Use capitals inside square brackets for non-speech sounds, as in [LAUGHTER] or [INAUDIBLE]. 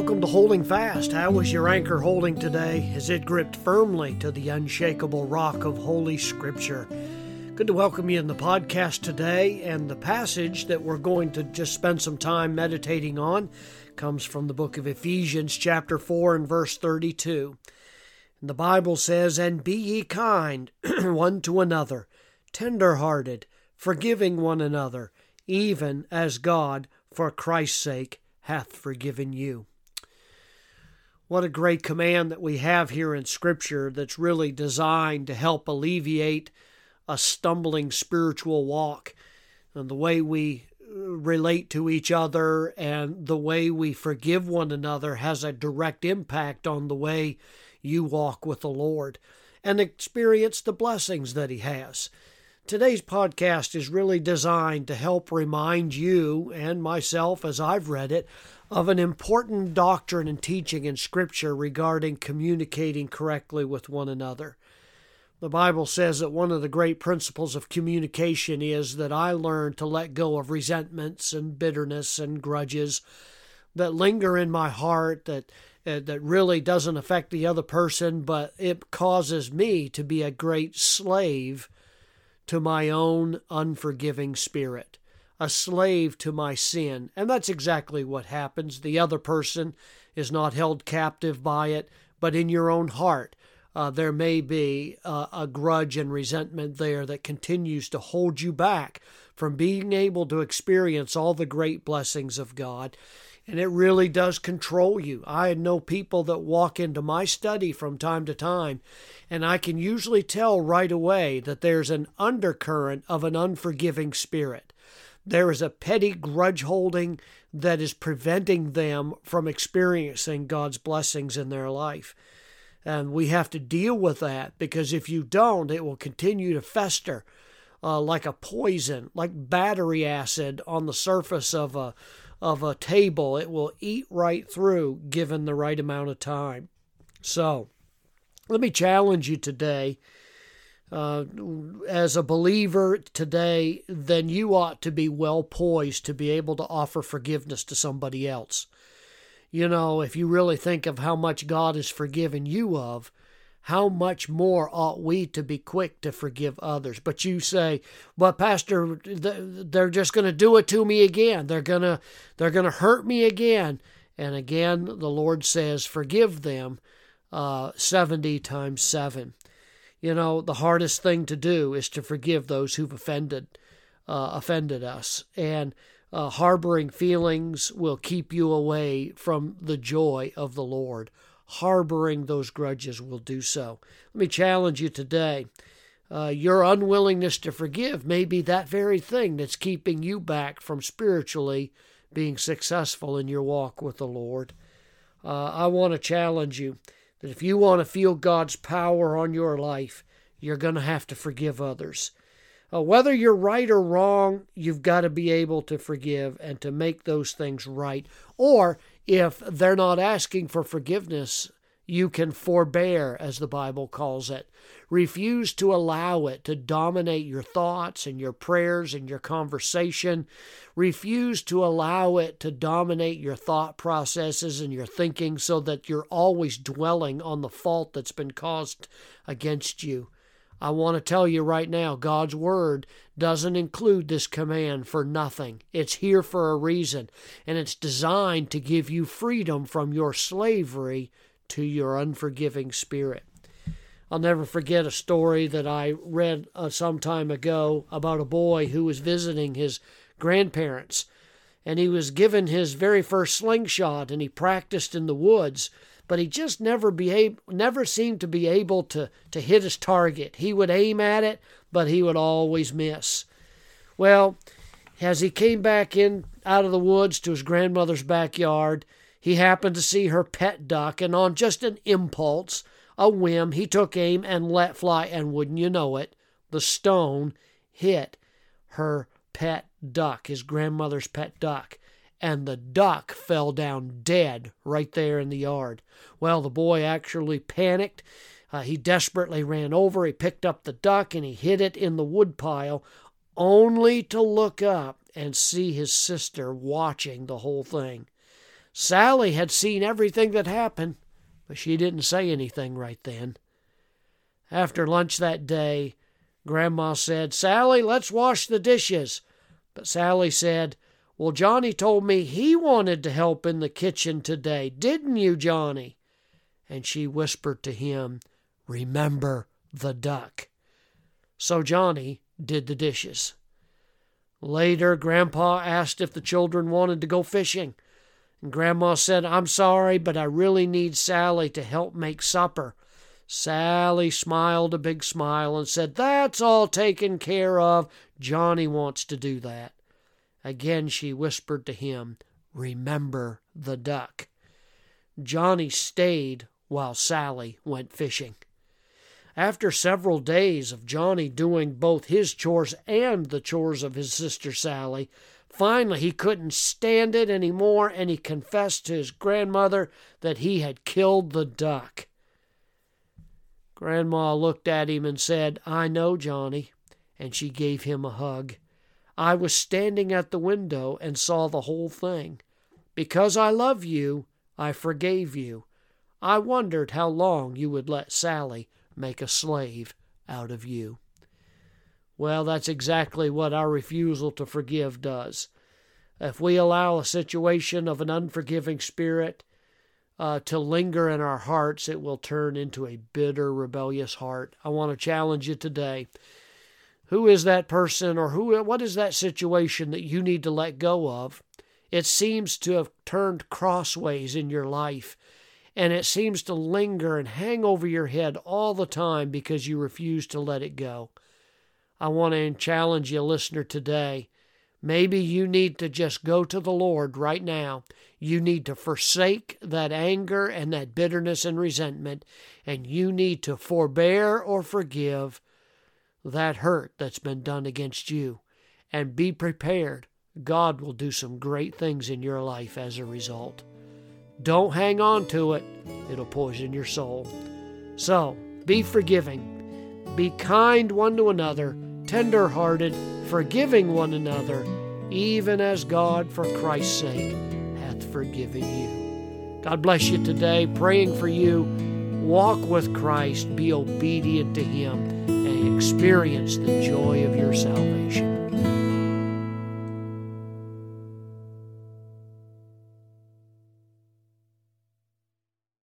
welcome to Holding Fast. How is your anchor holding today? Is it gripped firmly to the unshakable rock of Holy Scripture? Good to welcome you in the podcast today. And the passage that we're going to just spend some time meditating on comes from the book of Ephesians, chapter 4, and verse 32. And the Bible says, And be ye kind [CLEARS THROAT] one to another, tender hearted, forgiving one another, even as God, for Christ's sake, hath forgiven you. What a great command that we have here in Scripture that's really designed to help alleviate a stumbling spiritual walk and the way we uh, relate to each other and the way we forgive one another has a direct impact on the way you walk with the Lord and experience the blessings that He has. Today's podcast is really designed to help remind you and myself, as I've read it, of an important doctrine and teaching in Scripture regarding communicating correctly with one another. The Bible says that one of the great principles of communication is that I learn to let go of resentments and bitterness and grudges that linger in my heart that uh, that really doesn't affect the other person, but it causes me to be a great slave to my own unforgiving spirit, a slave to my sin. And that's exactly what happens. The other person is not held captive by it, but in your own heart. Uh, there may be uh, a grudge and resentment there that continues to hold you back from being able to experience all the great blessings of God. And it really does control you. I know people that walk into my study from time to time and I can usually tell right away that there's an undercurrent of an unforgiving spirit. There is a petty grudge holding that is preventing them from experiencing God's blessings in their life. And we have to deal with that because if you don't, it will continue to fester uh, like a poison, like battery acid on the surface of a, of a table. It will eat right through given the right amount of time. So, let me challenge you today. Uh, as a believer today, then you ought to be well poised to be able to offer forgiveness to somebody else. You know, if you really think of how much God has forgiven you of, how much more ought we to be quick to forgive others? But you say, "Well, Pastor, they're just going to do it to me again. They're gonna, they're gonna hurt me again." And again, the Lord says, "Forgive them." uh, 70 times 7. You know, the hardest thing to do is to forgive those who've offended uh, offended us. And uh, harboring feelings will keep you away from the joy of the Lord. Harboring those grudges will do so. Let me challenge you today. Uh, your unwillingness to forgive may be that very thing that's keeping you back from spiritually being successful in your walk with the Lord. Uh, I want to challenge you that if you want to feel God's power on your life, you're going to have to forgive others. Uh, whether you're right or wrong, you've got to be able to forgive and to make those things right. Or if they're not asking for forgiveness, you can forbear, as the Bible calls it. Refuse to allow it to dominate your thoughts and your prayers and your conversation. Refuse to allow it to dominate your thought processes and your thinking so that you're always dwelling on the fault that's been caused against you. I want to tell you right now God's Word doesn't include this command for nothing. It's here for a reason, and it's designed to give you freedom from your slavery to your unforgiving spirit. I'll never forget a story that I read uh, some time ago about a boy who was visiting his grandparents. And he was given his very first slingshot and he practiced in the woods, but he just never be never seemed to be able to, to hit his target. He would aim at it, but he would always miss. Well, as he came back in out of the woods to his grandmother's backyard, he happened to see her pet duck, and on just an impulse, a whim, he took aim and let fly, and wouldn't you know it, the stone hit her pet duck, his grandmother's pet duck, and the duck fell down dead right there in the yard. Well, the boy actually panicked. Uh, he desperately ran over, he picked up the duck, and he hid it in the woodpile, only to look up and see his sister watching the whole thing. Sally had seen everything that happened, but she didn't say anything right then. After lunch that day, Grandma said, Sally, let's wash the dishes. But Sally said, Well, Johnny told me he wanted to help in the kitchen today, didn't you, Johnny? And she whispered to him, Remember the duck. So Johnny did the dishes. Later, Grandpa asked if the children wanted to go fishing. And Grandma said, I'm sorry, but I really need Sally to help make supper. Sally smiled a big smile and said, That's all taken care of. Johnny wants to do that. Again she whispered to him, Remember the duck. Johnny stayed while Sally went fishing. After several days of Johnny doing both his chores and the chores of his sister Sally, finally he couldn't stand it any more and he confessed to his grandmother that he had killed the duck. Grandma looked at him and said, I know, Johnny, and she gave him a hug. I was standing at the window and saw the whole thing. Because I love you, I forgave you. I wondered how long you would let Sally make a slave out of you. Well, that's exactly what our refusal to forgive does. If we allow a situation of an unforgiving spirit uh, to linger in our hearts, it will turn into a bitter, rebellious heart. I want to challenge you today. Who is that person or who what is that situation that you need to let go of? It seems to have turned crossways in your life and it seems to linger and hang over your head all the time because you refuse to let it go. I want to challenge you, listener, today. Maybe you need to just go to the Lord right now. You need to forsake that anger and that bitterness and resentment, and you need to forbear or forgive that hurt that's been done against you. And be prepared. God will do some great things in your life as a result. Don't hang on to it, it'll poison your soul. So, be forgiving, be kind one to another, tender hearted, forgiving one another, even as God, for Christ's sake, hath forgiven you. God bless you today, praying for you. Walk with Christ, be obedient to Him, experience the joy of your salvation.